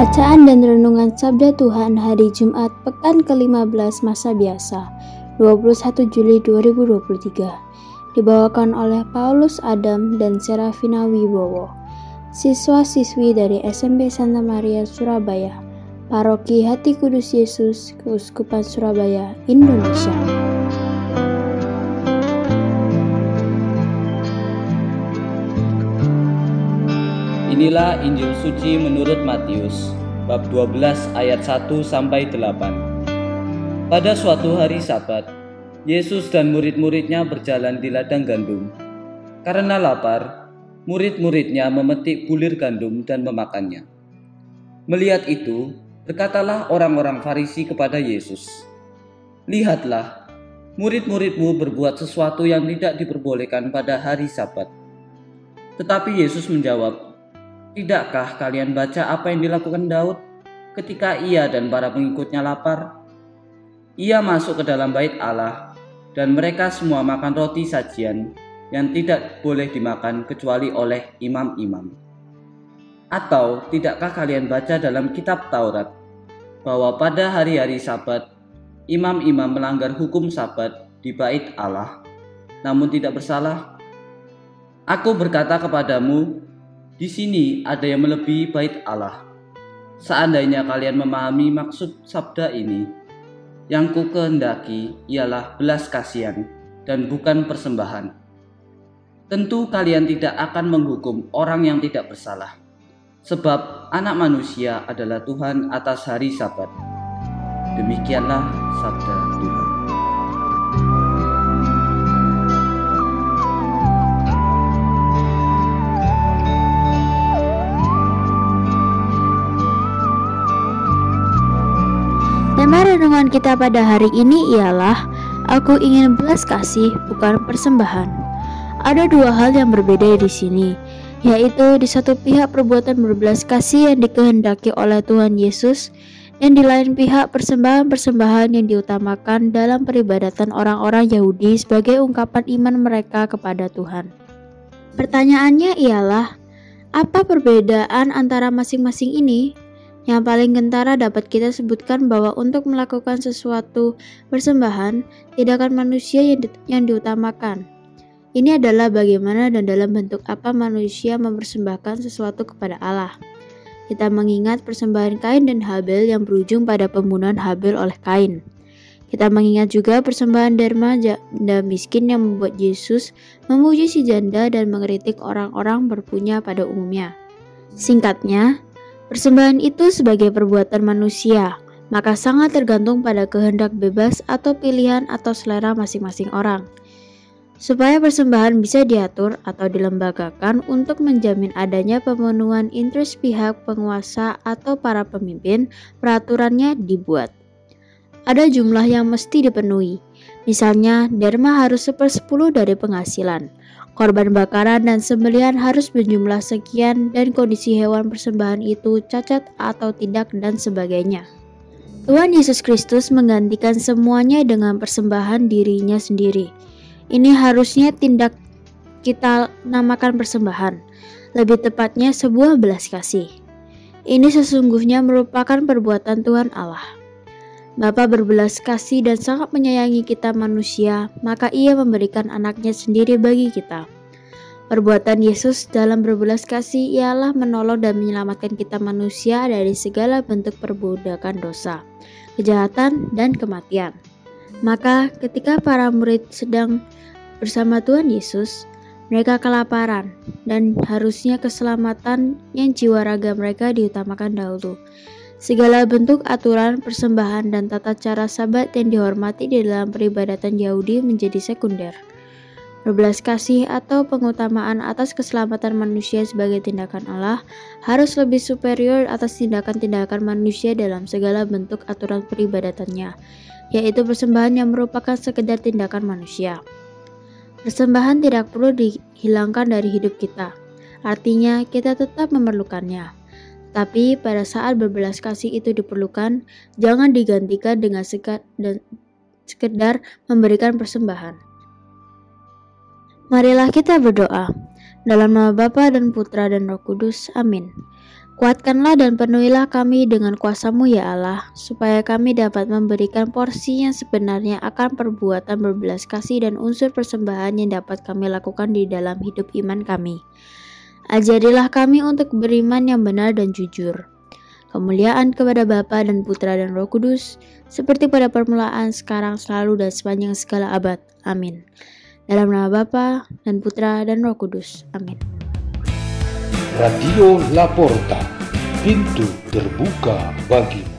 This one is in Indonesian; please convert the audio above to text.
Bacaan dan Renungan Sabda Tuhan Hari Jumat Pekan ke-15 Masa Biasa 21 Juli 2023 Dibawakan oleh Paulus Adam dan Serafina Wibowo Siswa-siswi dari SMP Santa Maria Surabaya Paroki Hati Kudus Yesus Keuskupan Surabaya, Indonesia Inilah Injil suci menurut Matius bab 12 ayat 1 sampai 8. Pada suatu hari Sabat, Yesus dan murid-muridnya berjalan di ladang gandum. Karena lapar, murid-muridnya memetik bulir gandum dan memakannya. Melihat itu, berkatalah orang-orang Farisi kepada Yesus, "Lihatlah, murid-muridmu berbuat sesuatu yang tidak diperbolehkan pada hari Sabat." Tetapi Yesus menjawab, Tidakkah kalian baca apa yang dilakukan Daud ketika ia dan para pengikutnya lapar? Ia masuk ke dalam bait Allah dan mereka semua makan roti sajian yang tidak boleh dimakan kecuali oleh imam-imam. Atau tidakkah kalian baca dalam kitab Taurat bahwa pada hari-hari Sabat imam-imam melanggar hukum Sabat di bait Allah namun tidak bersalah? Aku berkata kepadamu, di sini ada yang melebihi bait Allah. Seandainya kalian memahami maksud sabda ini, yang ku kehendaki ialah belas kasihan dan bukan persembahan. Tentu kalian tidak akan menghukum orang yang tidak bersalah, sebab anak manusia adalah Tuhan atas hari sabat. Demikianlah sabda Tuhan. Tema renungan kita pada hari ini ialah Aku ingin belas kasih, bukan persembahan. Ada dua hal yang berbeda di sini, yaitu di satu pihak perbuatan berbelas kasih yang dikehendaki oleh Tuhan Yesus, dan di lain pihak persembahan-persembahan yang diutamakan dalam peribadatan orang-orang Yahudi sebagai ungkapan iman mereka kepada Tuhan. Pertanyaannya ialah, apa perbedaan antara masing-masing ini? Yang paling kentara dapat kita sebutkan bahwa untuk melakukan sesuatu persembahan, tindakan manusia yang, di, yang diutamakan. Ini adalah bagaimana dan dalam bentuk apa manusia mempersembahkan sesuatu kepada Allah. Kita mengingat persembahan Kain dan Habel yang berujung pada pembunuhan Habel oleh Kain. Kita mengingat juga persembahan derma janda miskin yang membuat Yesus memuji si janda dan mengkritik orang-orang berpunya pada umumnya. Singkatnya, Persembahan itu sebagai perbuatan manusia, maka sangat tergantung pada kehendak bebas atau pilihan atau selera masing-masing orang. Supaya persembahan bisa diatur atau dilembagakan untuk menjamin adanya pemenuhan interest pihak penguasa atau para pemimpin, peraturannya dibuat. Ada jumlah yang mesti dipenuhi, misalnya derma harus sepersepuluh dari penghasilan, Korban bakaran dan sembelihan harus berjumlah sekian dan kondisi hewan persembahan itu cacat atau tidak dan sebagainya. Tuhan Yesus Kristus menggantikan semuanya dengan persembahan dirinya sendiri. Ini harusnya tindak kita namakan persembahan, lebih tepatnya sebuah belas kasih. Ini sesungguhnya merupakan perbuatan Tuhan Allah. Bapa berbelas kasih dan sangat menyayangi kita manusia, maka ia memberikan anaknya sendiri bagi kita. Perbuatan Yesus dalam berbelas kasih ialah menolong dan menyelamatkan kita manusia dari segala bentuk perbudakan dosa, kejahatan, dan kematian. Maka ketika para murid sedang bersama Tuhan Yesus, mereka kelaparan dan harusnya keselamatan yang jiwa raga mereka diutamakan dahulu. Segala bentuk aturan, persembahan, dan tata cara sabat yang dihormati di dalam peribadatan Yahudi menjadi sekunder. Berbelas kasih atau pengutamaan atas keselamatan manusia sebagai tindakan Allah harus lebih superior atas tindakan-tindakan manusia dalam segala bentuk aturan peribadatannya, yaitu persembahan yang merupakan sekedar tindakan manusia. Persembahan tidak perlu dihilangkan dari hidup kita, artinya kita tetap memerlukannya. Tapi pada saat berbelas kasih itu diperlukan, jangan digantikan dengan sekedar memberikan persembahan. Marilah kita berdoa. Dalam nama Bapa dan Putra dan Roh Kudus. Amin. Kuatkanlah dan penuhilah kami dengan kuasamu ya Allah, supaya kami dapat memberikan porsi yang sebenarnya akan perbuatan berbelas kasih dan unsur persembahan yang dapat kami lakukan di dalam hidup iman kami. Ajarilah kami untuk beriman yang benar dan jujur. Kemuliaan kepada Bapa dan Putra dan Roh Kudus, seperti pada permulaan, sekarang, selalu, dan sepanjang segala abad. Amin. Dalam nama Bapa dan Putra dan Roh Kudus. Amin. Radio Laporta, pintu terbuka bagimu.